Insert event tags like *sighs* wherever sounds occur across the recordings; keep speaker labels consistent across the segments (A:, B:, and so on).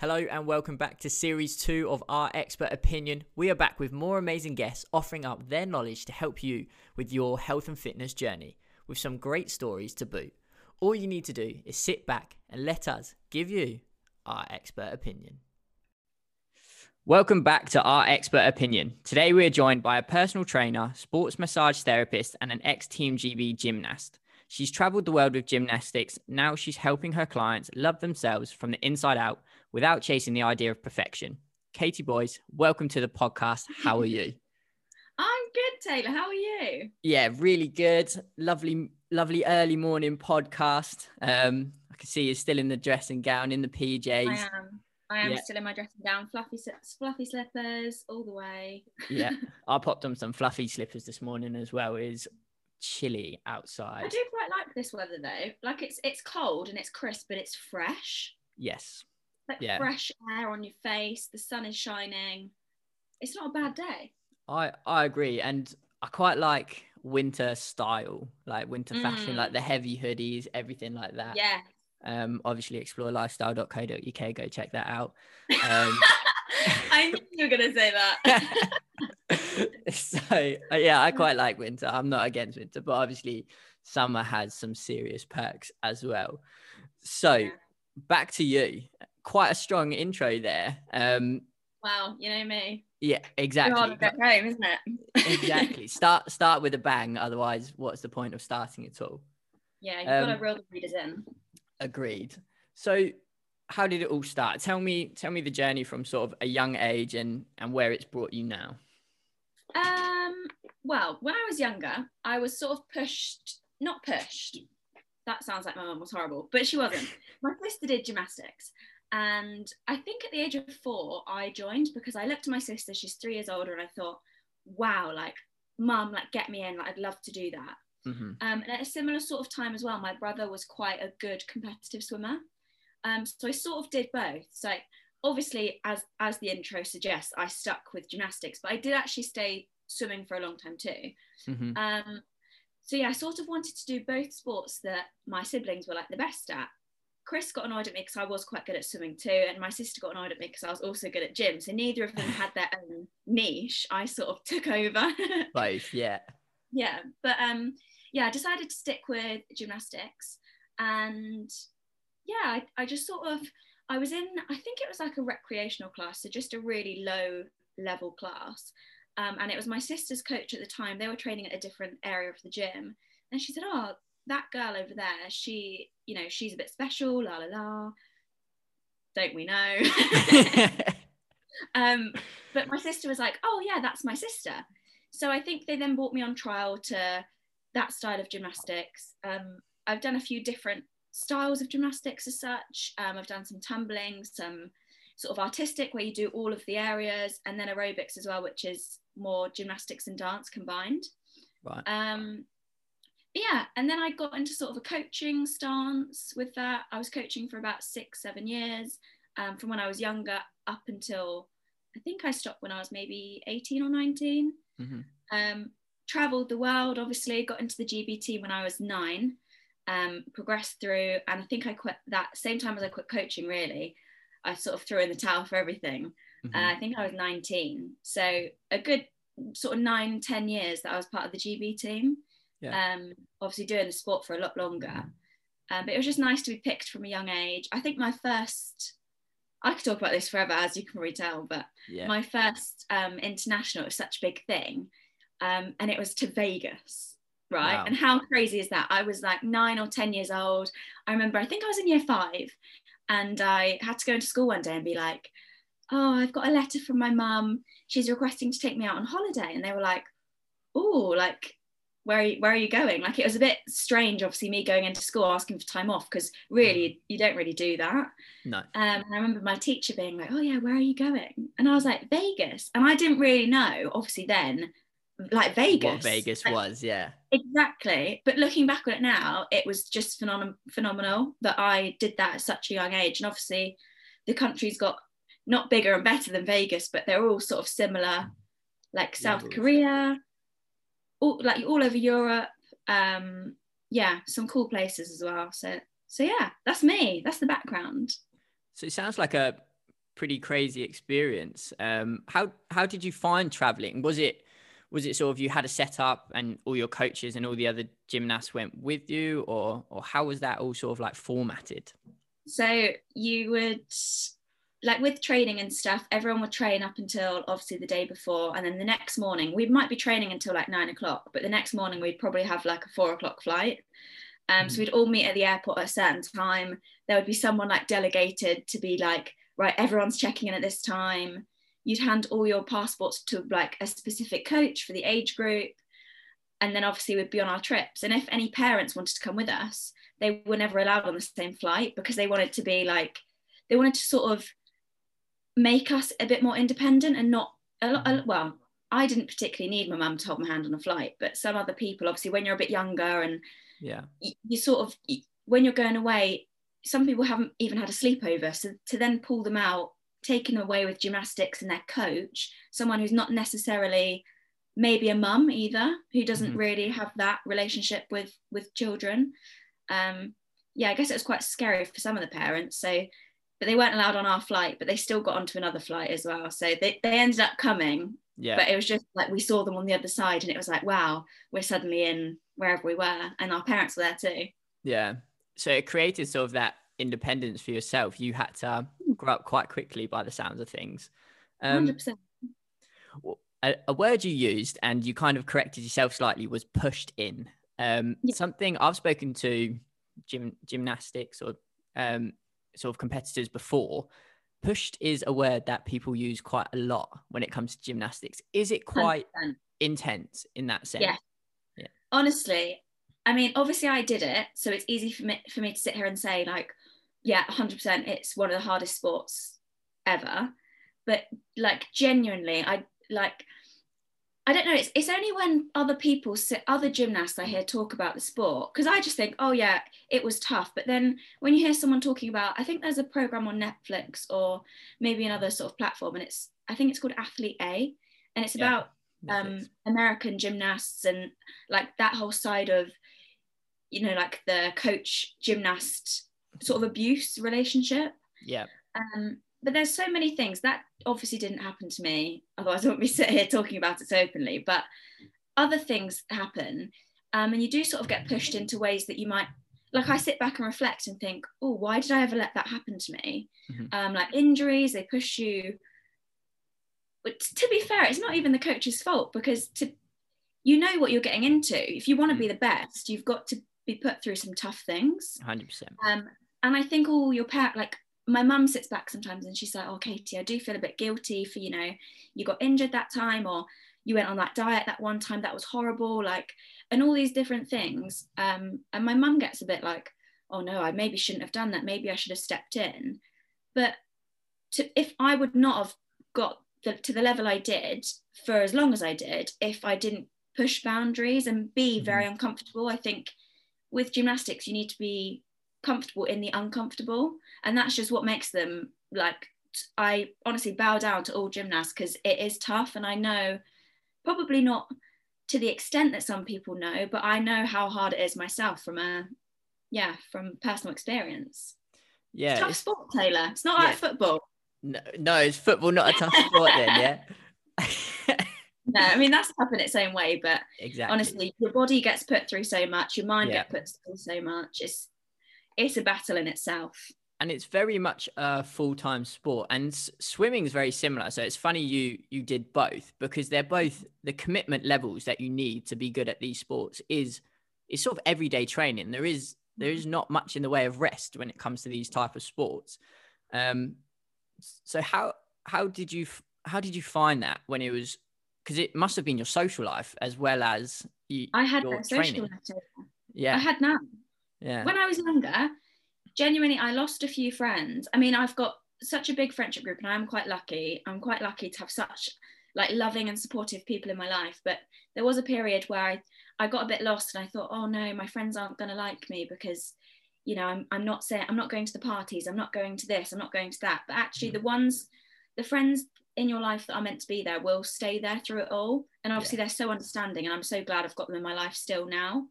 A: Hello and welcome back to series two of Our Expert Opinion. We are back with more amazing guests offering up their knowledge to help you with your health and fitness journey with some great stories to boot. All you need to do is sit back and let us give you our expert opinion. Welcome back to Our Expert Opinion. Today we are joined by a personal trainer, sports massage therapist, and an ex Team GB gymnast. She's traveled the world with gymnastics. Now she's helping her clients love themselves from the inside out without chasing the idea of perfection. Katie Boys, welcome to the podcast. How are you? *laughs*
B: I'm good, Taylor. How are you?
A: Yeah, really good. Lovely, lovely early morning podcast. Um, I can see you're still in the dressing gown, in the PJs.
B: I am. I am yeah. still in my dressing gown, fluffy, fluffy slippers all the way.
A: yeah, *laughs* I popped on some fluffy slippers this morning as well. Is chilly outside.
B: I do quite like this weather though. Like it's it's cold and it's crisp, but it's fresh.
A: Yes,
B: like yeah. fresh air on your face. The sun is shining. It's not a bad day.
A: I I agree, and I quite like winter style, like winter mm. fashion, like the heavy hoodies, everything like that.
B: Yeah.
A: Um, obviously explorelifestyle.co.uk. Go check that out. Um, *laughs*
B: I knew you were gonna say that. *laughs*
A: so uh, yeah, I quite *laughs* like winter. I'm not against winter, but obviously summer has some serious perks as well. So yeah. back to you quite a strong intro there. Um,
B: wow, you know me.
A: Yeah, exactly.
B: Get home, isn't it?
A: exactly. *laughs* Start start with a bang. Otherwise, what's the point of starting at all?
B: Yeah, you've um, got to reel the readers in.
A: Agreed. So, how did it all start? Tell me, tell me the journey from sort of a young age and and where it's brought you now.
B: Um. Well, when I was younger, I was sort of pushed, not pushed. That sounds like my mum was horrible, but she wasn't. my sister did gymnastics, and I think at the age of four, I joined because I looked at my sister, she's three years older, and I thought, wow, like, mum, like, get me in, like, I'd love to do that. Mm-hmm. Um, and at a similar sort of time as well, my brother was quite a good competitive swimmer. Um, so I sort of did both. So obviously, as as the intro suggests, I stuck with gymnastics, but I did actually stay swimming for a long time too. Mm-hmm. Um, so yeah, I sort of wanted to do both sports that my siblings were like the best at. Chris got annoyed at me because I was quite good at swimming too, and my sister got annoyed at me because I was also good at gym. So neither of them *laughs* had their own niche. I sort of took over. *laughs*
A: Both, yeah.
B: Yeah, but um, yeah, I decided to stick with gymnastics, and yeah, I, I just sort of I was in I think it was like a recreational class, so just a really low level class. Um, and it was my sister's coach at the time. They were training at a different area of the gym, and she said, "Oh, that girl over there, she, you know, she's a bit special, la la la. Don't we know? *laughs* *laughs* um, but my sister was like, oh yeah, that's my sister. So I think they then brought me on trial to that style of gymnastics. Um, I've done a few different styles of gymnastics as such. Um, I've done some tumbling, some sort of artistic where you do all of the areas, and then aerobics as well, which is more gymnastics and dance combined.
A: Right.
B: Um, yeah, and then I got into sort of a coaching stance with that. I was coaching for about six, seven years um, from when I was younger up until I think I stopped when I was maybe 18 or 19. Mm-hmm. Um, traveled the world, obviously, got into the GBT when I was nine, um, progressed through, and I think I quit that same time as I quit coaching, really. I sort of threw in the towel for everything. Mm-hmm. Uh, I think I was 19. So a good sort of nine ten years that I was part of the GB team yeah. um, obviously doing the sport for a lot longer. Um, but it was just nice to be picked from a young age. I think my first, I could talk about this forever, as you can probably tell, but yeah. my first um, international was such a big thing. Um, and it was to Vegas, right? Wow. And how crazy is that? I was like nine or 10 years old. I remember, I think I was in year five, and I had to go into school one day and be like, oh, I've got a letter from my mum. She's requesting to take me out on holiday. And they were like, oh, like, where are, you, where are you going? Like it was a bit strange, obviously, me going into school asking for time off because really mm. you don't really do that.
A: No. Um,
B: and I remember my teacher being like, "Oh yeah, where are you going?" And I was like, "Vegas," and I didn't really know, obviously, then like Vegas.
A: What Vegas like, was, yeah.
B: Exactly. But looking back on it now, it was just phenom- phenomenal that I did that at such a young age. And obviously, the country's got not bigger and better than Vegas, but they're all sort of similar, like South yeah, Korea, all like all over Europe. Um, yeah, some cool places as well. So so yeah, that's me. That's the background.
A: So it sounds like a pretty crazy experience. Um, how how did you find traveling? Was it was it sort of you had a setup and all your coaches and all the other gymnasts went with you, or or how was that all sort of like formatted?
B: So you would like with training and stuff, everyone would train up until obviously the day before, and then the next morning we might be training until like nine o'clock, but the next morning we'd probably have like a four o'clock flight. Um. So we'd all meet at the airport at a certain time. There would be someone like delegated to be like, right, everyone's checking in at this time. You'd hand all your passports to like a specific coach for the age group. And then obviously we'd be on our trips. And if any parents wanted to come with us, they were never allowed on the same flight because they wanted to be like, they wanted to sort of make us a bit more independent and not a lot, a, well, I didn't particularly need my mum to hold my hand on a flight, but some other people, obviously, when you're a bit younger and
A: yeah,
B: you, you sort of when you're going away, some people haven't even had a sleepover, so to then pull them out, taking away with gymnastics and their coach, someone who's not necessarily maybe a mum either, who doesn't mm-hmm. really have that relationship with with children. Um, yeah, I guess it was quite scary for some of the parents. So but they weren't allowed on our flight, but they still got onto another flight as well. So they, they ended up coming.
A: Yeah.
B: But it was just like we saw them on the other side and it was like, wow, we're suddenly in wherever we were. And our parents were there too.
A: Yeah. So it created sort of that independence for yourself. You had to grow up quite quickly by the sounds of things.
B: Um, 100%.
A: A, a, word you used and you kind of corrected yourself slightly was pushed in. Um, yeah. Something I've spoken to gym, gymnastics or um, sort of competitors before, pushed is a word that people use quite a lot when it comes to gymnastics. Is it quite 100%. intense in that sense?
B: Yeah. yeah. Honestly, I mean, obviously I did it, so it's easy for me for me to sit here and say like, yeah, 100%, it's one of the hardest sports ever. But like genuinely, I like I don't know. It's, it's only when other people, other gymnasts I hear talk about the sport, because I just think, oh yeah, it was tough. But then when you hear someone talking about, I think there's a program on Netflix or maybe another sort of platform, and it's I think it's called Athlete A, and it's yeah, about um, American gymnasts and like that whole side of, you know, like the coach gymnast sort of abuse relationship.
A: Yeah.
B: Um, but there's so many things that obviously didn't happen to me otherwise i wouldn't be sitting here talking about it so openly but other things happen um, and you do sort of get pushed into ways that you might like i sit back and reflect and think oh why did i ever let that happen to me? Mm-hmm. um, like injuries they push you but to be fair it's not even the coach's fault because to you know what you're getting into. If you want to be the best you've got to be put through some tough things.
A: 100%
B: um, and i think all your parents like my mum sits back sometimes and she's like, "Oh, Katie, I do feel a bit guilty for you know you got injured that time or you went on that diet that one time that was horrible, like, and all these different things." Um, and my mum gets a bit like, "Oh no, I maybe shouldn't have done that. Maybe I should have stepped in." But to, if I would not have got the, to the level I did for as long as I did, if I didn't push boundaries and be mm-hmm. very uncomfortable, I think with gymnastics you need to be comfortable in the uncomfortable and that's just what makes them like i honestly bow down to all gymnasts because it is tough and i know probably not to the extent that some people know but i know how hard it is myself from a yeah from personal experience
A: yeah
B: it's tough it's, sport taylor it's not yeah. like football
A: no, no it's football not a tough sport then yeah *laughs*
B: no, I mean that's tough in its own way, but
A: exactly.
B: honestly, your body gets put through so much, your mind yeah. gets put through so much. It's it's a battle in itself
A: and it's very much a full-time sport and swimming is very similar so it's funny you you did both because they're both the commitment levels that you need to be good at these sports is is sort of everyday training there is there is not much in the way of rest when it comes to these type of sports um so how how did you how did you find that when it was because it must have been your social life as well as you,
B: I had training. social life.
A: Yeah, I
B: had none.
A: Yeah.
B: When I was younger, genuinely, I lost a few friends. I mean, I've got such a big friendship group, and I'm quite lucky. I'm quite lucky to have such like loving and supportive people in my life. But there was a period where I, I got a bit lost, and I thought, oh no, my friends aren't going to like me because, you know, I'm I'm not saying I'm not going to the parties, I'm not going to this, I'm not going to that. But actually, mm. the ones, the friends in your life that are meant to be there will stay there through it all. And obviously, yeah. they're so understanding, and I'm so glad I've got them in my life still now.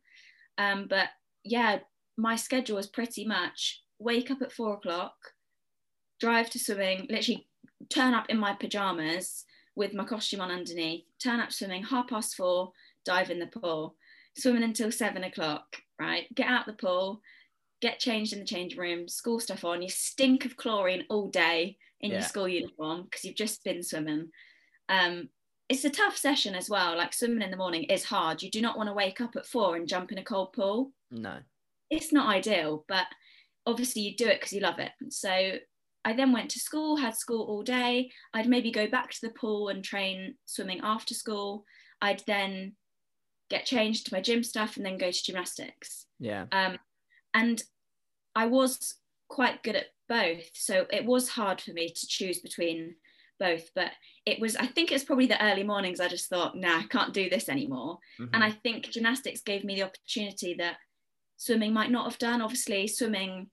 B: Um, but yeah, my schedule was pretty much wake up at four o'clock, drive to swimming, literally turn up in my pajamas with my costume on underneath, turn up swimming half past four, dive in the pool, swimming until seven o'clock, right? Get out the pool, get changed in the change room, school stuff on, you stink of chlorine all day in yeah. your school uniform because you've just been swimming. Um, it's a tough session as well. Like swimming in the morning is hard. You do not want to wake up at four and jump in a cold pool.
A: No.
B: It's not ideal, but obviously you do it because you love it. So I then went to school, had school all day. I'd maybe go back to the pool and train swimming after school. I'd then get changed to my gym stuff and then go to gymnastics.
A: Yeah.
B: Um, and I was quite good at both. So it was hard for me to choose between both. But it was, I think it's probably the early mornings. I just thought, nah, I can't do this anymore. Mm-hmm. And I think gymnastics gave me the opportunity that swimming might not have done. Obviously, swimming,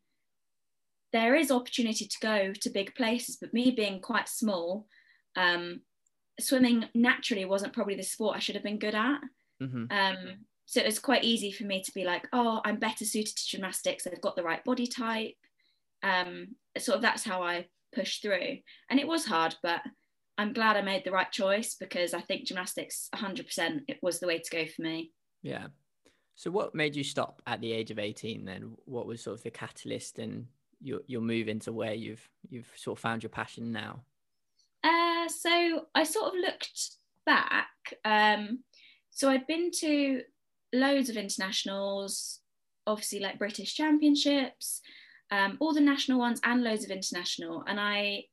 B: there is opportunity to go to big places, but me being quite small, um, swimming naturally wasn't probably the sport I should have been good at. Mm-hmm. Um, so it was quite easy for me to be like, oh, I'm better suited to gymnastics. I've got the right body type. Um, sort of that's how I pushed through. And it was hard, but I'm glad I made the right choice because I think gymnastics 100% it was the way to go for me.
A: Yeah. So what made you stop at the age of 18 then? What was sort of the catalyst and your your move into where you've you've sort of found your passion now?
B: Uh, so I sort of looked back. Um, so I'd been to loads of internationals, obviously like British championships, um, all the national ones and loads of international. And I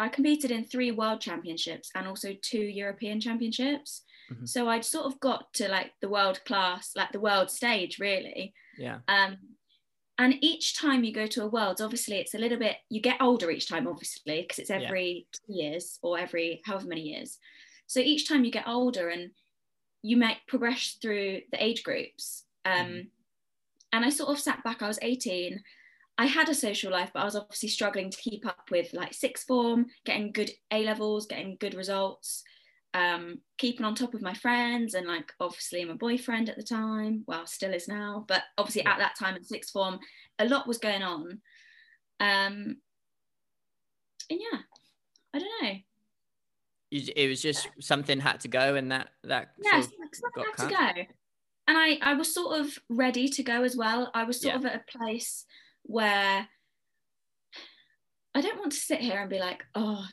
B: I competed in three world championships and also two European championships. Mm-hmm. So I'd sort of got to like the world class, like the world stage, really.
A: Yeah.
B: Um, and each time you go to a world, obviously it's a little bit. You get older each time, obviously, because it's every yeah. years or every however many years. So each time you get older and you might progress through the age groups. Um, mm. And I sort of sat back, I was 18. I had a social life, but I was obviously struggling to keep up with like sixth form, getting good A levels, getting good results, um, keeping on top of my friends, and like obviously my boyfriend at the time, well, still is now, but obviously at that time in sixth form, a lot was going on. Um, and yeah, I don't know
A: it was just something had to go and that that
B: yeah something had cut. to go and I, I was sort of ready to go as well i was sort yeah. of at a place where i don't want to sit here and be like oh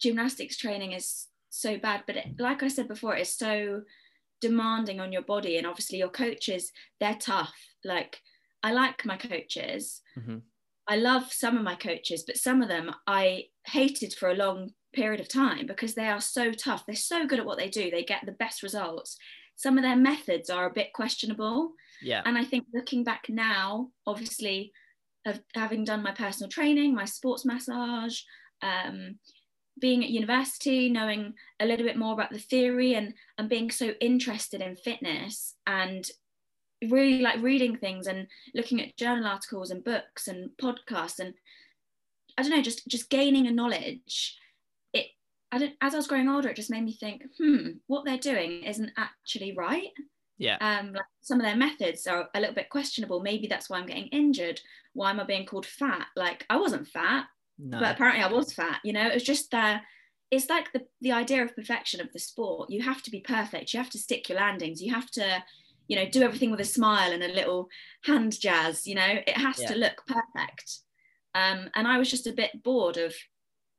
B: gymnastics training is so bad but it, like i said before it's so demanding on your body and obviously your coaches they're tough like i like my coaches mm-hmm. i love some of my coaches but some of them i hated for a long period of time because they are so tough. They're so good at what they do. They get the best results. Some of their methods are a bit questionable.
A: Yeah.
B: And I think looking back now, obviously, of having done my personal training, my sports massage, um, being at university, knowing a little bit more about the theory and, and being so interested in fitness and really like reading things and looking at journal articles and books and podcasts and I don't know, just just gaining a knowledge It I don't, as I was growing older, it just made me think, hmm, what they're doing isn't actually right.
A: Yeah.
B: Um, like some of their methods are a little bit questionable. Maybe that's why I'm getting injured. Why am I being called fat? Like I wasn't fat, no. but apparently I was fat. You know, it was just there. It's like the the idea of perfection of the sport. You have to be perfect. You have to stick your landings. You have to, you know, do everything with a smile and a little hand jazz. You know, it has yeah. to look perfect. Um, and I was just a bit bored of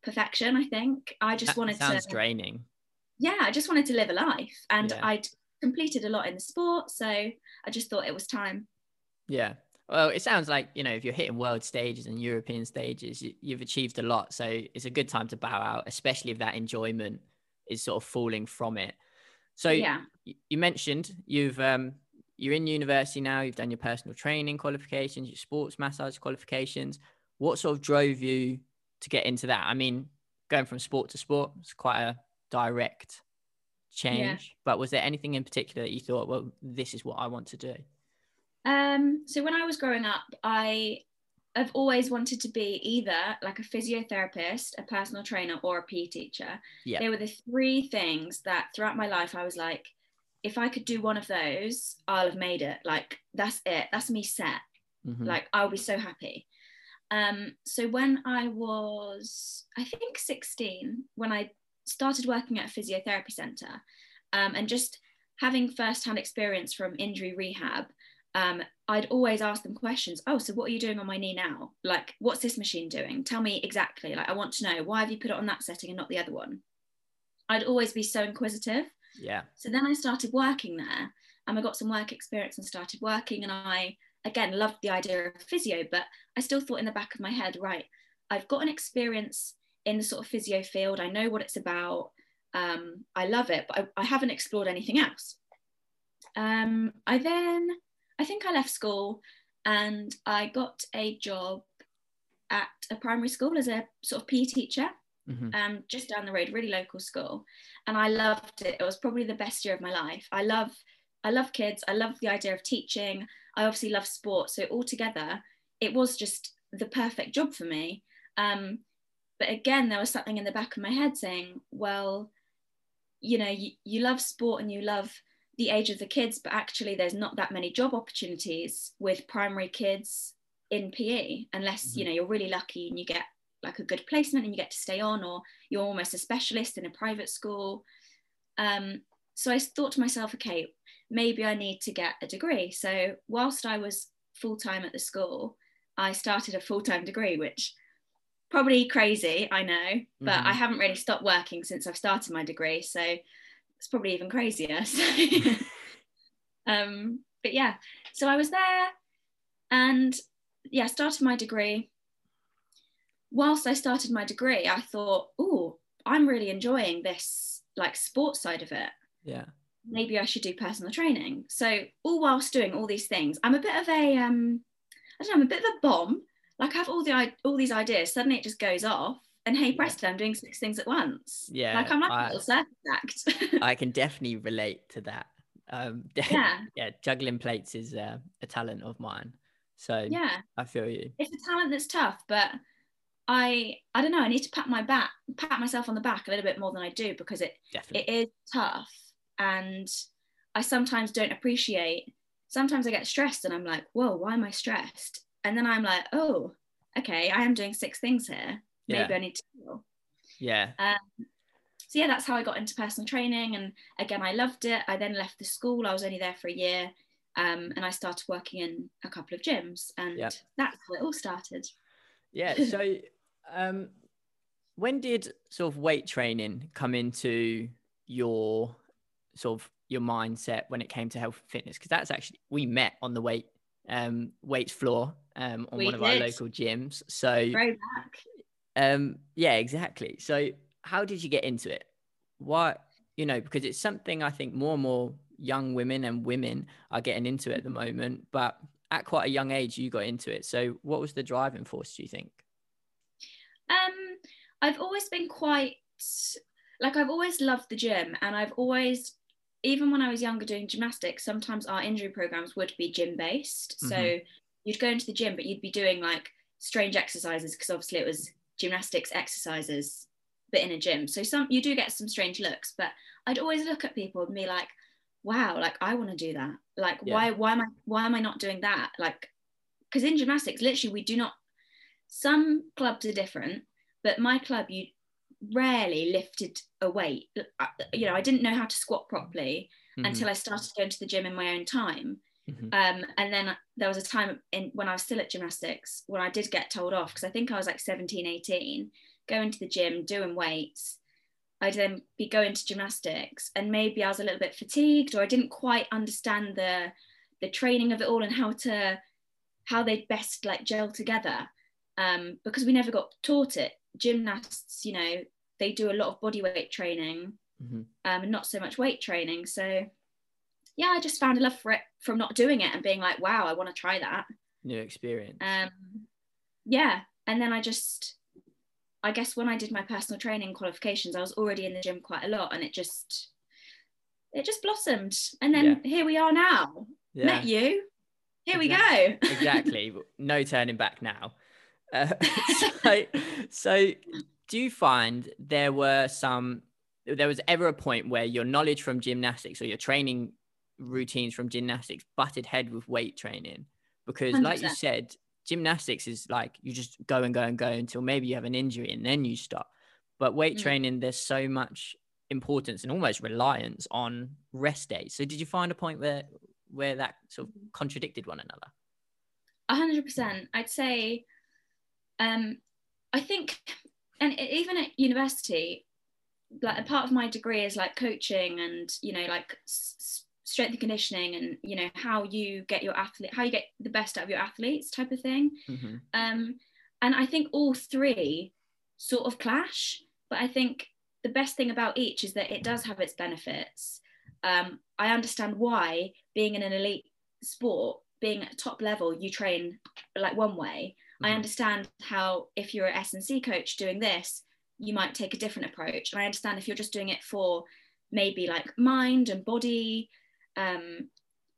B: perfection. I think I just
A: that
B: wanted
A: sounds
B: to.
A: draining.
B: Yeah, I just wanted to live a life, and yeah. I'd completed a lot in the sport, so I just thought it was time.
A: Yeah. Well, it sounds like you know if you're hitting world stages and European stages, you, have achieved a lot. So it's a good time to bow out, especially if that enjoyment is sort of falling from it. So yeah. you mentioned you've um, you're in university now. You've done your personal training qualifications, your sports massage qualifications. What sort of drove you to get into that. I mean, going from sport to sport is quite a direct change. Yeah. But was there anything in particular that you thought, well, this is what I want to do?
B: Um, so when I was growing up, I have always wanted to be either like a physiotherapist, a personal trainer, or a PE teacher.
A: Yeah.
B: They were the three things that throughout my life I was like, if I could do one of those, I'll have made it. Like that's it. That's me set. Mm-hmm. Like I'll be so happy. Um, so when I was, I think 16, when I started working at a physiotherapy centre, um, and just having first-hand experience from injury rehab, um, I'd always ask them questions. Oh, so what are you doing on my knee now? Like, what's this machine doing? Tell me exactly. Like, I want to know why have you put it on that setting and not the other one? I'd always be so inquisitive.
A: Yeah.
B: So then I started working there and I got some work experience and started working. And I, again, loved the idea of physio, but I still thought in the back of my head, right, I've got an experience in the sort of physio field. I know what it's about. Um, I love it, but I, I haven't explored anything else. Um, I then I think I left school and I got a job at a primary school as a sort of PE teacher, mm-hmm. um, just down the road, really local school, and I loved it. It was probably the best year of my life. I love, I love kids. I love the idea of teaching. I obviously love sport, so altogether, it was just the perfect job for me. Um, but again, there was something in the back of my head saying, well, you know, you, you love sport and you love the age of the kids, but actually there's not that many job opportunities with primary kids in PE unless mm-hmm. you know you're really lucky and you get like a good placement and you get to stay on, or you're almost a specialist in a private school. Um, so I thought to myself, okay, maybe I need to get a degree. So whilst I was full time at the school, I started a full time degree, which probably crazy, I know, but mm-hmm. I haven't really stopped working since I've started my degree. So it's probably even crazier. *laughs* So, *laughs* um, but yeah, so I was there and yeah, started my degree. Whilst I started my degree, I thought, oh, I'm really enjoying this like sports side of it.
A: Yeah.
B: Maybe I should do personal training. So all whilst doing all these things, I'm a bit of a um, I don't know, I'm a bit of a bomb. Like I have all the all these ideas, suddenly it just goes off and hey presto i'm doing six things at once.
A: Yeah
B: like i'm like I, a little circus act. *laughs*
A: I can definitely relate to that. Um *laughs* yeah. yeah juggling plates is uh, a talent of mine. So
B: yeah.
A: I feel you.
B: It's a talent that's tough but i i don't know i need to pat my back pat myself on the back a little bit more than i do because it definitely. it is tough. And i sometimes don't appreciate sometimes i get stressed and i'm like whoa why am i stressed? And then i'm like oh okay i am doing six things here maybe yeah. I need to
A: heal. Yeah.
B: Um, so yeah, that's how I got into personal training, and again, I loved it. I then left the school. I was only there for a year, um, and I started working in a couple of gyms, and that's how it all started.
A: Yeah. *laughs* So, um, when did sort of weight training come into your sort of your mindset when it came to health and fitness? Because that's actually we met on the weight um weights floor um on we one of our local gyms. So. Um, yeah, exactly. So, how did you get into it? What you know, because it's something I think more and more young women and women are getting into at the moment. But at quite a young age, you got into it. So, what was the driving force? Do you think?
B: Um, I've always been quite like I've always loved the gym, and I've always even when I was younger doing gymnastics, sometimes our injury programs would be gym based. Mm-hmm. So you'd go into the gym, but you'd be doing like strange exercises because obviously it was gymnastics exercises but in a gym. So some you do get some strange looks but i'd always look at people and be like wow like i want to do that. Like yeah. why why am i why am i not doing that? Like because in gymnastics literally we do not some clubs are different but my club you rarely lifted a weight. You know i didn't know how to squat properly mm-hmm. until i started going to the gym in my own time Mm-hmm. Um, and then there was a time in when I was still at gymnastics when I did get told off because I think I was like 17, 18, going to the gym, doing weights. I'd then be going to gymnastics and maybe I was a little bit fatigued or I didn't quite understand the the training of it all and how to how they best like gel together um, because we never got taught it. Gymnasts, you know, they do a lot of body weight training mm-hmm. um, and not so much weight training. So yeah, I just found a love for it from not doing it and being like, wow, I want to try that.
A: New experience.
B: Um, yeah. And then I just, I guess when I did my personal training qualifications, I was already in the gym quite a lot and it just, it just blossomed. And then yeah. here we are now. Yeah. Met you. Here we go. *laughs*
A: exactly. No turning back now. Uh, *laughs* so, *laughs* so do you find there were some there was ever a point where your knowledge from gymnastics or your training routines from gymnastics butted head with weight training because 100%. like you said gymnastics is like you just go and go and go until maybe you have an injury and then you stop. But weight
B: Mm.
A: training, there's so much importance and almost reliance on rest days. So did you find a point where where that sort of contradicted one another?
B: Hundred percent. I'd say, um, I think, and even at university, like a part of my degree is like coaching and you know like s- strength and conditioning and you know how you get your athlete, how you get the best out of your athletes type of thing.
A: Mhm.
B: Um, and I think all three sort of clash, but I think the best thing about each is that it does have its benefits. Um, I understand why being in an elite sport, being at top level, you train like one way. I
A: Mhm.
B: understand how if you're an S&C coach doing this, you might take a different approach. And I understand if you're just doing it for maybe like mind and body, um,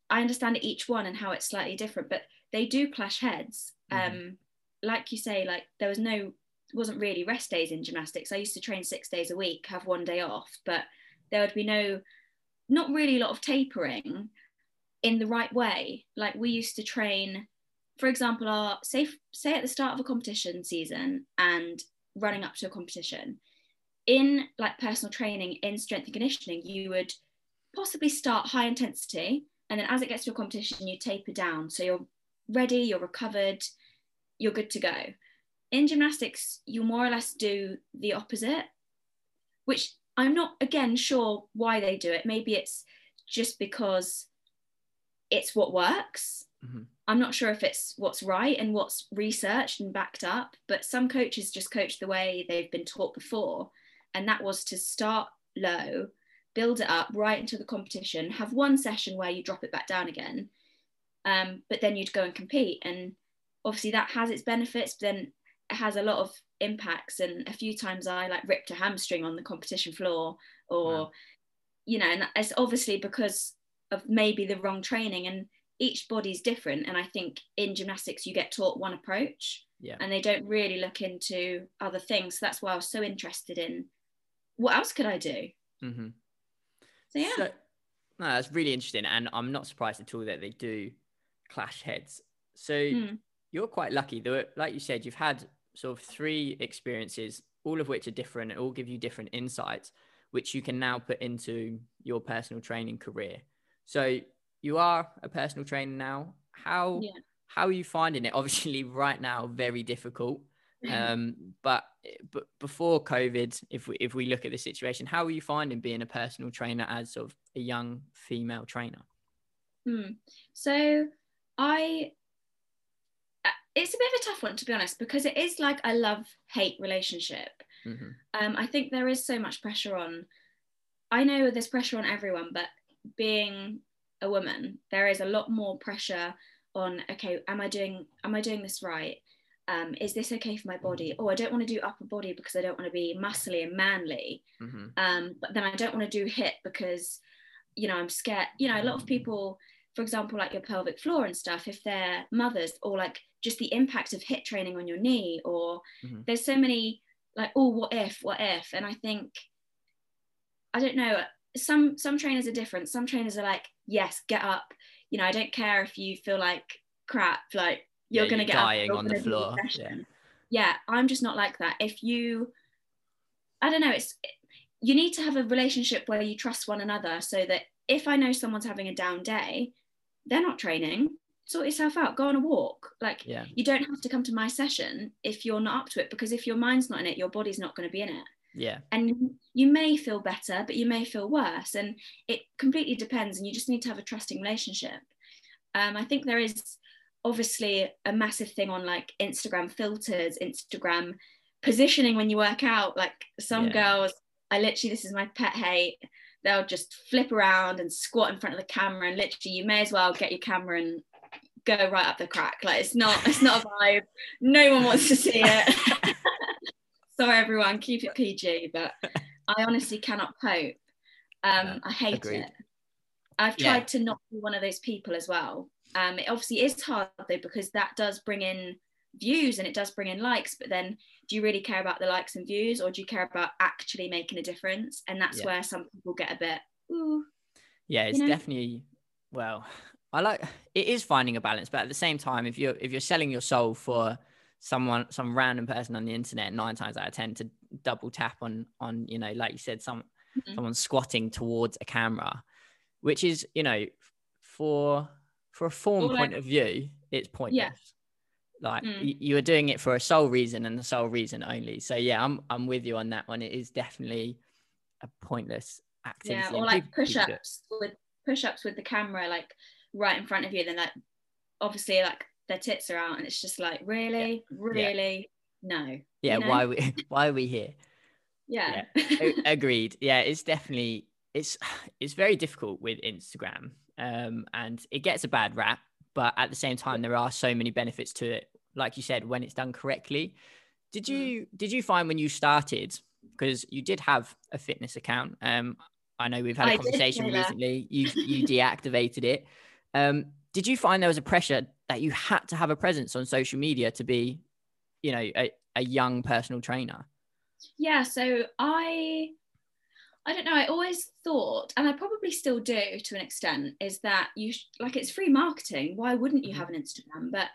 B: I understand each one and how it's slightly different, but they do clash heads.
A: Mhm.
B: Um, like you say, like there was no wasn't really rest days in gymnastics. I used to train six days a week, have one day off, but there would be no, not really a lot of tapering in the right way. Like we used to train, for example, our say say at the start of a competition season and running up to a competition. In like personal training in strength and conditioning, you would possibly start high intensity, and then as it gets to a competition, you taper down. So you're ready, you're recovered, you're good to go. In gymnastics, you more or less do the opposite, which I'm not again sure why they do it. Maybe it's just because it's what works.
A: Mhm.
B: I'm not sure if it's what's right and what's researched and backed up, but some coaches just coach the way they've been taught before. And that was to start low, build it up right into the competition, have one session where you drop it back down again, um, but then you'd go and compete. And obviously that has its benefits, but then it has a lot of impacts. And a few times I like ripped a hamstring on the competition floor, or,
A: Wow.
B: you know, and it's obviously because of maybe the wrong training. And each body's different. And I think in gymnastics, you get taught one approach
A: Yeah.
B: and they don't really look into other things. So that's why I was so interested in what else could I do?
A: hmm
B: So yeah.
A: So, no, that's really interesting, and I'm not surprised at all that they do clash heads. So
B: Mm.
A: you're quite lucky, though. Like you said, you've had sort of three experiences, all of which are different, and all give you different insights, which you can now put into your personal training career. So you are a personal trainer now. How
B: Yeah.
A: how are you finding it? *laughs* Obviously, right now, very difficult. *laughs* Um, but but before COVID, if we if we look at the situation, how are you finding being a personal trainer as sort of a young female trainer?
B: Hmm. So I, uh, it's a bit of a tough one to be honest because it is like a love hate relationship.
A: Mhm.
B: Um, I think there is so much pressure on. I know there's pressure on everyone, but being a woman, there is a lot more pressure on. Okay, am I doing am I doing this right? Um, is this okay for my body? Oh, I don't want to do upper body because I don't want to be muscly and manly.
A: Mhm.
B: um, but then I don't want to do hip because, you know, I'm scared. You know, a lot of people, for example, like your pelvic floor and stuff, if they're mothers or like just the impact of hip training on your knee, or
A: Mhm.
B: there's so many like, oh, what if, what if? And I think, I don't know, some some trainers are different. Some trainers are like, yes, get up. You know, I don't care if you feel like crap, like you're
A: Yeah,
B: gonna get
A: dying on the floor, yeah.
B: yeah, I'm just not like that. If you I don't know, it's you need to have a relationship where you trust one another so that if I know someone's having a down day, they're not training, sort yourself out, go on a walk. Like
A: Yeah.
B: you don't have to come to my session if you're not up to it because if your mind's not in it, your body's not going to be in it.
A: Yeah.
B: And you may feel better, but you may feel worse. And it completely depends. And you just need to have a trusting relationship. Um, I think there is obviously a massive thing on like Instagram filters, Instagram positioning when you work out. Like some
A: Yeah.
B: girls, I literally, this is my pet hate. They'll just flip around and squat in front of the camera, and literally, you may as well get your camera and go right up the crack. Like it's not, it's not a vibe. No one wants to see it. *laughs* Sorry, everyone, keep it PG. But I honestly cannot cope. Um,
A: Yeah,
B: I hate
A: agreed.
B: it. I've
A: Yeah.
B: tried to not be one of those people as well. Um, it obviously is hard though because that does bring in views and it does bring in likes. But then, do you really care about the likes and views, or do you care about actually making a difference? And that's
A: Yeah.
B: where some people get a bit. Ooh,
A: Yeah, it's
B: know?
A: definitely well, I like it is finding a balance, but at the same time, if you're if you're selling your soul for someone some random person on the internet, nine times out of ten to double tap on on you know like you said some mm-hmm. someone squatting towards a camera, which is you know for for a form point of view, it's pointless. Yeah. Like mm. you are doing it for a sole reason and the sole reason only. So yeah, I'm I'm with you on that one. It is definitely a pointless activity.
B: Yeah, or like push-ups with push-ups with the camera like right in front of you. Then like obviously like their tits are out, and it's just like really, yeah. really, yeah. no.
A: Yeah, you know? why we *laughs* why are we here?
B: Yeah.
A: yeah. Agreed. Yeah, it's definitely it's *sighs* it's very difficult with Instagram, um, and it gets a bad rap but at the same time there are so many benefits to it like you said when it's done correctly. Did mm. you did you find when you started because you did have a fitness account um i know we've had a I conversation recently you you *laughs* deactivated it. Um did you find there was a pressure that you had to have a presence on social media to be you know a, a young personal trainer?
B: Yeah so i I don't know. I always thought, and I probably still do to an extent, is that you sh- like it's free marketing. Why wouldn't you mm-hmm. have an Instagram? But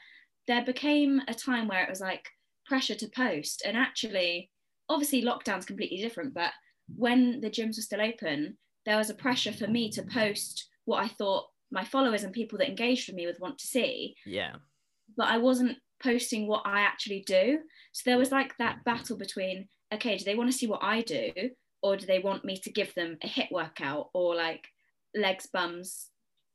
B: there became a time where it was like pressure to post, and actually, obviously, lockdown's completely different. But when the gyms were still open, there was a pressure for me to post what I thought my followers and people that engaged with me would want to see.
A: Yeah.
B: But I wasn't posting what I actually do. So there was like that battle between, okay, do they want to see what I do? Or do they want me to give them a HIIT workout or like legs bums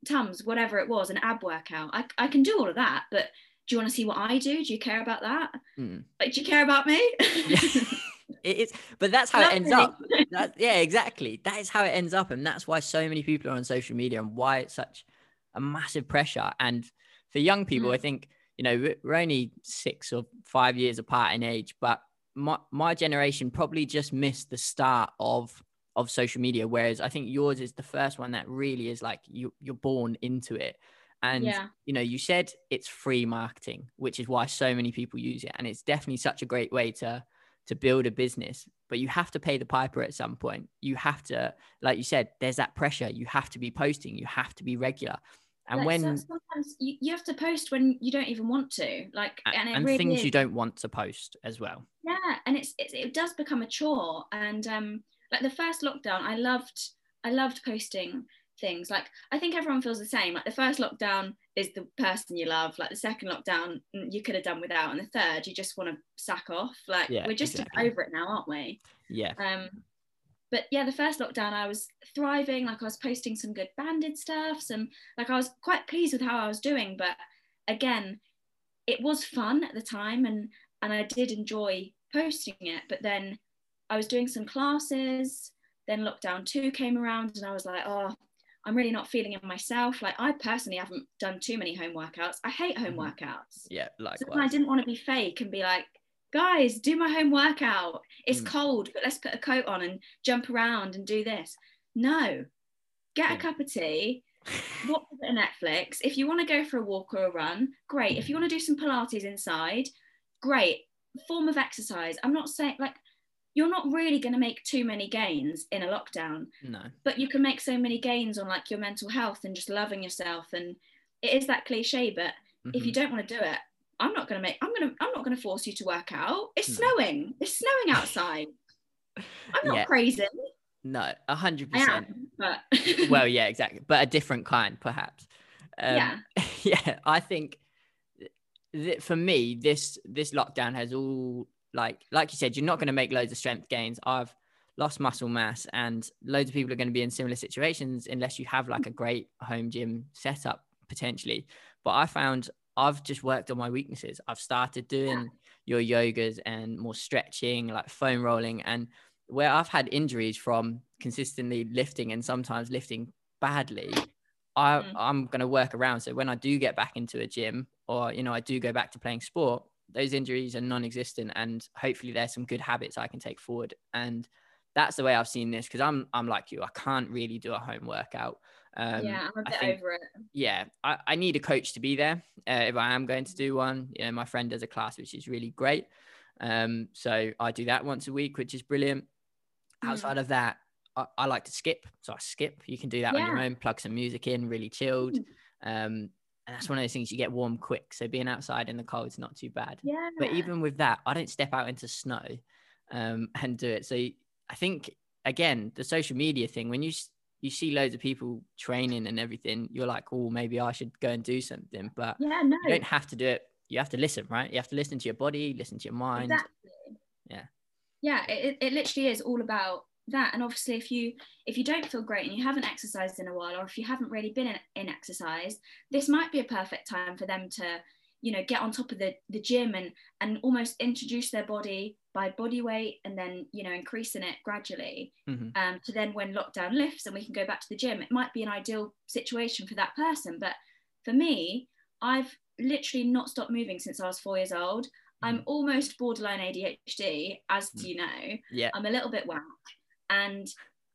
B: tums whatever it was an ab workout? I, I can do all of that but do you want to see what i do? Do you care about that? Mm. like do you care about me?
A: It is but that's how it ends up. *laughs* That, yeah exactly. That is how it ends up and that's why so many people are on social media and why it's such a massive pressure. And for young people mm. i think you know we're only six or five years apart in age but my my generation probably just missed the start of of social media whereas i think yours is the first one that really is like you you're born into it. And yeah. you know you said it's free marketing which is why so many people use it. And it's definitely such a great way to to build a business but you have to pay the piper at some point. You have to like you said there's that pressure. You have to be posting. You have to be regular. And like, when
B: sometimes you, you have to post when you don't even want to like
A: and, and really things is. you don't want to post as well
B: yeah and it's, it's it does become a chore and um like the first lockdown i loved i loved posting things like i think everyone feels the same like the first lockdown is the person you love like the second lockdown mm, you could have done without and the third you just want to sack off like yeah, we're just exactly. over it now aren't we
A: yeah
B: um but yeah, the first lockdown, I was thriving. Like I was posting some good banded stuff, some like I was quite pleased with how I was doing. But again, it was fun at the time, and and I did enjoy posting it. But then I was doing some classes. Then lockdown two came around, and I was like, oh, I'm really not feeling it myself. Like I personally haven't done too many home workouts. I hate home mm-hmm. workouts.
A: Yeah, likewise.
B: So I didn't want to be fake and be like, guys, do my home workout. It's mm. cold, but let's put a coat on and jump around and do this. No, get yeah. a cup of tea, *laughs* watch a Netflix. If you want to go for a walk or a run, great. If you want to do some Pilates inside, great. Form of exercise. I'm not saying like you're not really going to make too many gains in a lockdown.
A: No.
B: But you can make so many gains on like your mental health and just loving yourself. And it is that cliche, but mm-hmm. if you mm-hmm. don't want to do it, I'm not going to make, I'm going to, I'm not going to force you to work out. It's no. snowing. It's snowing outside. *laughs* I'm not yeah. crazy.
A: No, a hundred percent.
B: But
A: well, yeah, exactly. But a different kind, perhaps. *laughs*
B: Um, yeah. *laughs*
A: Yeah. I think that for me, this, this lockdown has all like, like you said, you're not going to make loads of strength gains. I've lost muscle mass and loads of people are going to be in similar situations unless you have like a great home gym setup potentially. But I found I've just worked on my weaknesses. I've started doing your yogas and more stretching, like foam rolling. And where I've had injuries from consistently lifting and sometimes lifting badly, I, mm. I'm going to work around. So when I do get back into a gym or, you know, I do go back to playing sport, those injuries are non existent. And hopefully there's some good habits I can take forward. And that's the way I've seen this because I'm, I'm like you, I can't really do a home workout.
B: Um, yeah, I'm a bit think, over it.
A: Yeah, I, I need a coach to be there uh, if I am going to do one. You know, my friend does a class which is really great. Um, so I do that once a week, which is brilliant. Mm. Outside of that, I, I, like to skip, so I skip. You can do that yeah. on your own. Plug some music in, really chilled. Mm. Um, and that's one of those things you get warm quick. So being outside in the cold is not too bad.
B: Yeah.
A: But even with that, I don't step out into snow um, *laughs* and do it. So I think again, the social media thing, when you you see loads of people training and everything, you're like, oh, maybe I should go and do something. But
B: yeah, no.
A: you don't have to do it. You have to listen, right? You have to listen to your body, listen to your mind.
B: Exactly.
A: Yeah.
B: Yeah, it, it literally is all about that and obviously if you if you don't feel great and you haven't exercised in a while or if you haven't really been in, in exercise this might be a perfect time for them to you know get on top of the the gym and and almost introduce their body by body weight and then you know increasing it gradually
A: mm-hmm.
B: um, to then when lockdown lifts and we can go back to the gym it might be an ideal situation for that person but for me i've literally not stopped moving since i was four years old i'm mm-hmm. almost borderline adhd as mm. you know
A: yeah
B: i'm a little bit whack and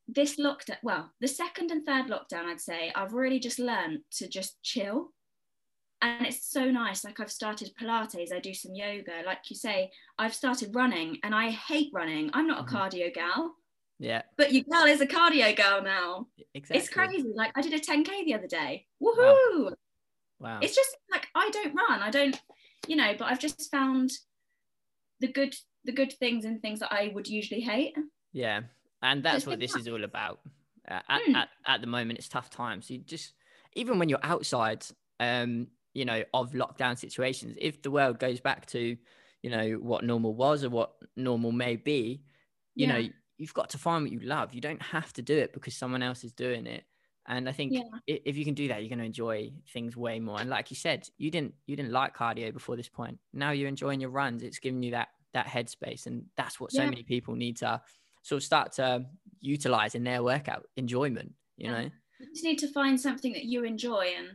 B: this lockdown, well, the second and third lockdown, I'd say, I've really just learned to just chill. And it's so nice. Like I've started Pilates, I do some yoga. Like you say, I've started running and I hate running. I'm not a mm-hmm. cardio gal.
A: Yeah.
B: But your girl is a cardio girl now.
A: Exactly.
B: It's crazy. Like I did a 10K the other day. Woohoo.
A: Wow. wow.
B: It's just like I don't run. I don't, you know, but I've just found the good the good things and things that I would usually hate.
A: Yeah and that's what this is all about. Uh, at,
B: mm.
A: at, at the moment, it's tough times. You just even when you're outside, um, you know, of lockdown situations, if the world goes back to, you know, what normal was or what normal may be, you yeah. know, you've got to find what you love. You don't have to do it because someone else is doing it. And I think yeah. if you can do that, you're going to enjoy things way more. And like you said, you didn't you didn't like cardio before this point. Now you're enjoying your runs. It's giving you that that headspace, and that's what so yeah. many people need to sort of start to utilize in their workout enjoyment you know
B: you just need to find something that you enjoy and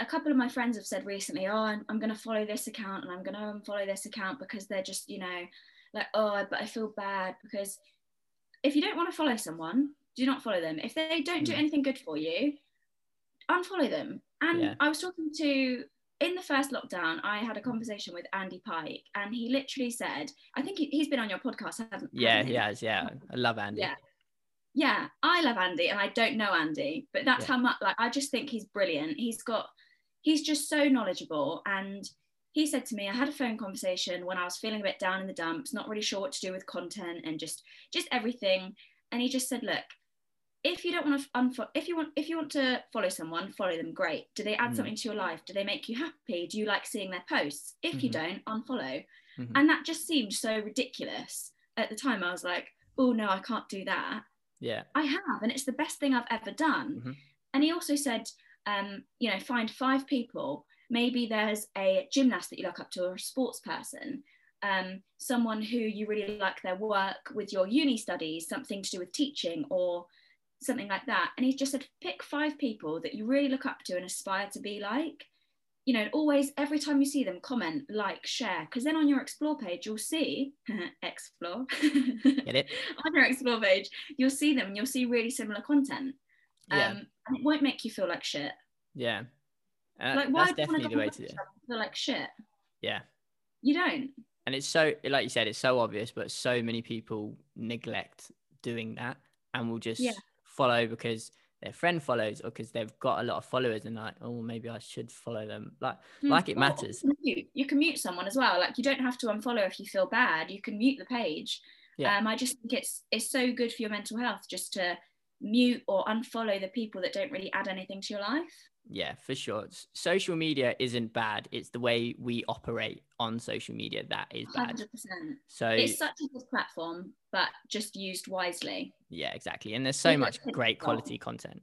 B: a couple of my friends have said recently oh i'm, I'm going to follow this account and i'm going to unfollow this account because they're just you know like oh but i feel bad because if you don't want to follow someone do not follow them if they don't do hmm. anything good for you unfollow them and yeah. i was talking to in the first lockdown, I had a conversation with Andy Pike, and he literally said, I think he, has been on your podcast, hasn't
A: Yeah, he has. Yeah. I love Andy.
B: Yeah. Yeah, I love Andy, and I don't know Andy, but that's yeah. how much, like, I just think he's brilliant. He's got, he's just so knowledgeable. And he said to me, I had a phone conversation when I was feeling a bit down in the dumps, not really sure what to do with content and just, just everything. And he just said, Look, if you don't want to unfollow if you want if you want to follow someone follow them great. Do they add mm. something to your life? Do they make you happy? Do you like seeing their posts? If mm-hmm. you don't unfollow. Mm-hmm. and that just seemed so ridiculous at the time. I was like oh no i can't do that.
A: Yeah.
B: I have and it's the best thing i've ever done. Mm-hmm. and he also said um, you know find five people. Maybe there's a gymnast that you look up to or a sports person. Um, someone who you really like their work with your uni studies something to do with teaching or something like that. And he just said, pick five people that you really look up to and aspire to be like. You know, always, every time you see them, comment, like, share, because then on your explore page, you'll see, *laughs* explore,
A: get it? *laughs*
B: on your explore page, you'll see them and you'll see really similar content.
A: Yeah.
B: Um, and it won't make you feel like shit.
A: Yeah.
B: Uh, like, why that's definitely the way to do it. Feel like shit.
A: Yeah.
B: You don't.
A: And it's so, like you said, it's so obvious, but so many people neglect doing that and will just
B: yeah
A: follow because their friend follows or because they've got a lot of followers and like oh maybe i should follow them. Like mm, like it matters.
B: you, you can mute someone as well. Like you don't have to unfollow if you feel bad. You can mute the page. Yeah. um i just think it's it's so good for your mental health just to mute or unfollow the people that don't really add anything to your life
A: yeah, for sure. Social media isn't bad. It's the way we operate on social media that is bad. 100%. So
B: it's such a good platform, but just used wisely.
A: Yeah, exactly. And there's so much great quality content.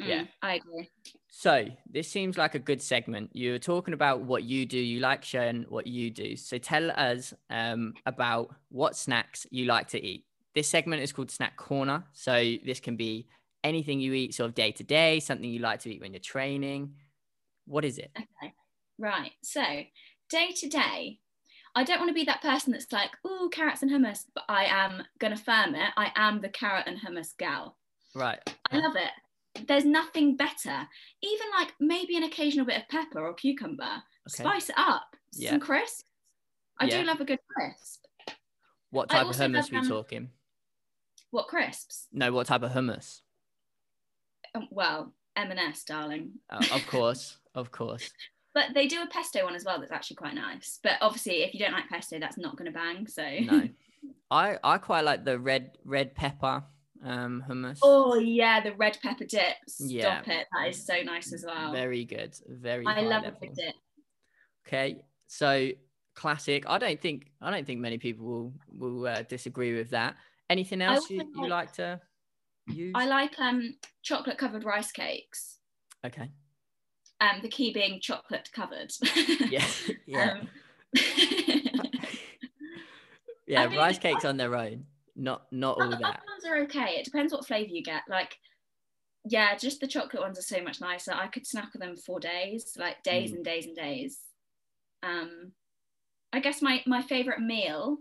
B: Mm, yeah, I agree.
A: So this seems like a good segment. You're talking about what you do. You like sharing what you do. So tell us um, about what snacks you like to eat. This segment is called Snack Corner. So this can be anything you eat sort of day to day, something you like to eat when you're training. What is it?
B: Okay. Right. So, day to day, I don't want to be that person that's like, oh, carrots and hummus, but I am going to firm it. I am the carrot and hummus gal.
A: Right.
B: I love it. There's nothing better. Even like maybe an occasional bit of pepper or cucumber. Okay. Spice it up. Yeah. Some crisp. I yeah. do love a good crisp.
A: What type of hummus are we um, talking?
B: What crisps?
A: No, what type of hummus?
B: Um, well, M&S, darling.
A: Oh, of course, of course. *laughs*
B: But they do a pesto one as well that's actually quite nice. But obviously, if you don't like pesto, that's not going to bang. So
A: No, *laughs* I I quite like the red red pepper um hummus.
B: oh yeah, the red pepper dips.
A: Yeah.
B: It. That is so nice as well.
A: Very good. Very.
B: I love
A: level.
B: a good dip.
A: Okay, so classic. I don't think I don't think many people will will uh, disagree with that. Anything else you, you like to use?
B: I like um chocolate covered rice cakes.
A: Okay.
B: Um, the key being chocolate covered.
A: Yeah. *laughs* yeah.
B: Um, *laughs*
A: yeah.
B: I mean,
A: rice cakes on their own. Not not all
B: other,
A: that.
B: other ones are okay. It depends what flavour you get. Like, yeah, just the chocolate ones are so much nicer. I could snack on them for days, like days
A: Mm.
B: and days and days. Um, I guess my my favourite meal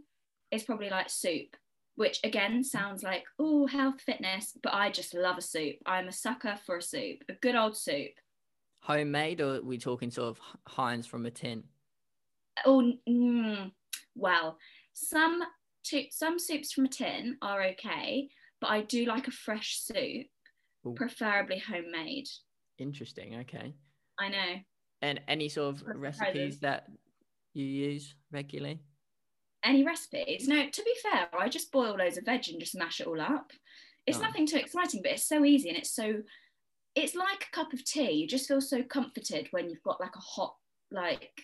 B: is probably like soup, which again sounds like oh health fitness, but I just love a soup. I'm a sucker for a soup, a good old soup.
A: Homemade or are we talking sort of Heinz from a tin?
B: Oh, mm, well, some to, some soups from a tin are okay, but I do like a fresh soup,
A: Ooh.
B: preferably homemade.
A: Interesting. Okay.
B: I know.
A: And any sort of recipes that you use regularly?
B: Any recipes? Now, to be fair, I just boil loads of veg and just mash it all up. It's
A: Nice.
B: nothing too exciting, but it's so easy and it's so. It's like a cup of tea. You just feel so comforted when you've got like a hot, like, I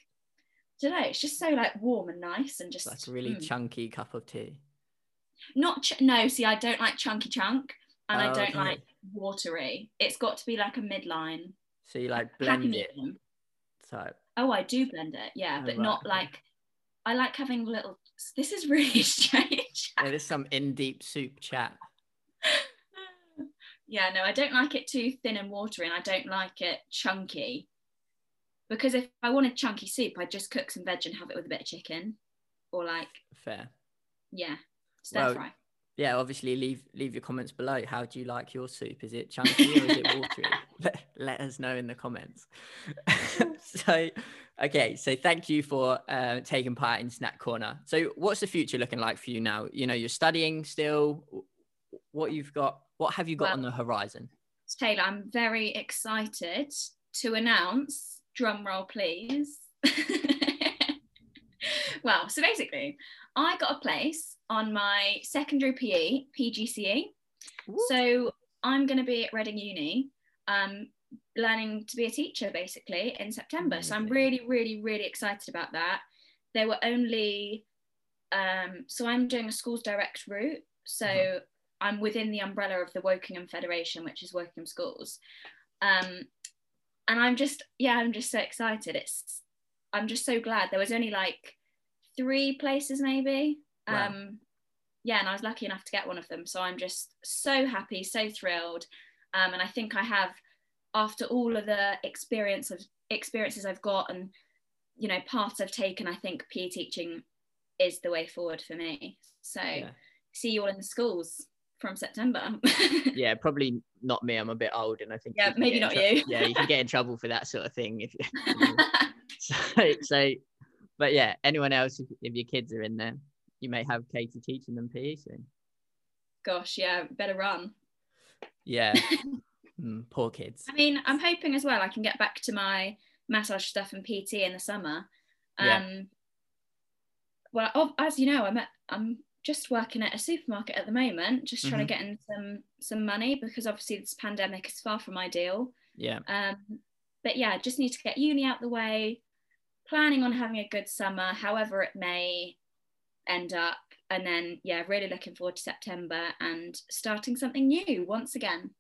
B: don't know. It's just so like warm and nice and just
A: like a really
B: mm.
A: chunky cup of tea.
B: not ch- no. See, I don't like chunky chunk, and I
A: Oh,
B: don't
A: okay.
B: like watery. It's got to be like a midline.
A: So you like blend it.
B: medium.
A: So
B: Oh, I do blend it, yeah,
A: Oh,
B: but
A: right,
B: not
A: okay.
B: like. I like having little. This is really *laughs* strange.
A: there is some in deep soup chat. *sighs*
B: yeah, no, I don't like it too thin and watery, and I don't like it chunky. Because if I wanted chunky soup, I'd just cook some veg and have it with a bit of chicken, or like
A: Fair.
B: yeah, stir
A: Well,
B: fry.
A: Yeah, obviously leave leave your comments below. How do you like your soup? Is it chunky or is it *laughs* watery? let, let us know in the comments. *laughs* so okay, so thank you for uh, taking part in Snack Corner. So what's the future looking like for you now? You know, you're studying still. What you've got? What have you got
B: Well-
A: on the horizon?
B: Taylor, I'm very excited to announce, drum roll please. *laughs* well, so basically, I got a place on my secondary PE, PGCE. So I'm going to be at Reading Uni, um, learning to be a teacher basically in September. So I'm really, really, really excited about that. There were only, um, so I'm doing a schools direct route. So
A: Mhm.
B: I'm within the umbrella of the Wokingham Federation, which is Wokingham Schools. Um, and I'm just, yeah, I'm just so excited. It's, I'm just so glad. There was only like three places maybe.
A: Wow.
B: Um, yeah, and I was lucky enough to get one of them. So I'm just so happy, so thrilled. Um, and I think I have, after all of the experience of experiences I've got and you know paths I've taken, I think PE teaching is the way forward for me. So
A: Yeah.
B: see you all in the schools from September. *laughs*
A: yeah, probably not me. I'm a bit old, and I think
B: Yeah, maybe not you.
A: yeah, you can get in trouble for that sort of thing if you. *laughs* *laughs* so, so, but yeah, anyone else, if, if your kids are in there, you may have Katie teaching them PE soon.
B: Gosh, yeah, better run.
A: Yeah, *laughs* Mm, poor kids.
B: I mean, I'm hoping as well I can get back to my massage stuff and PT in the summer. Um,
A: Yeah.
B: Well, as you know, I'm at, I'm just working at a supermarket at the moment, just trying
A: Mhm.
B: to get in some some money because obviously this pandemic is far from ideal.
A: Yeah,
B: Um, but yeah, just need to get uni out the way. Planning on having a good summer, however it may end up, and then yeah, really looking forward to September and starting something new once again.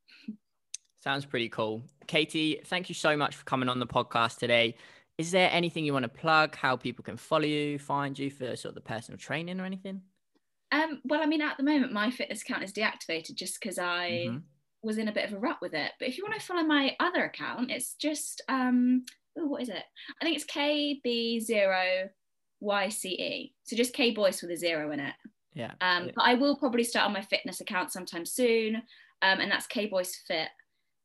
A: sounds pretty cool. Katie, thank you so much for coming on the podcast today. Is there anything you want to plug? How people can follow you, find you for sort of the personal training or anything?
B: Um, well, I mean, at the moment, my fitness account is deactivated just because I
A: Mhm.
B: was in a bit of a rut with it. But if you want to follow my other account, it's just um, oh, what is it? I think it's KB0YCE. So just K Boyce with a zero in it.
A: Yeah.
B: Um,
A: yeah.
B: but I will probably start on my fitness account sometime soon, um, and that's K Boyce Fit.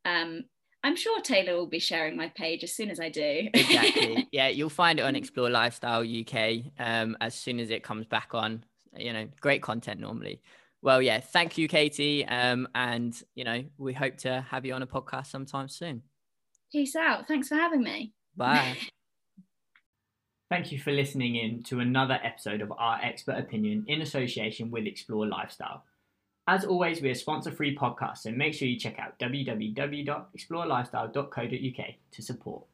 B: Um, I'm sure Taylor will be sharing my page as soon as I do.
A: exactly. *laughs* Yeah, you'll find it on Explore Lifestyle UK um, as soon as it comes back on. You know, great content normally. Well, yeah, thank you, Katie. Um, and you know, we hope to have you on a podcast sometime soon.
B: Peace out. Thanks for having me.
A: Bye. *laughs* Thank you for listening in to another episode of Our Expert Opinion in association with Explore Lifestyle. As always, we're a sponsor free podcast, so make sure you check out www.explorelifestyle.co.uk to support.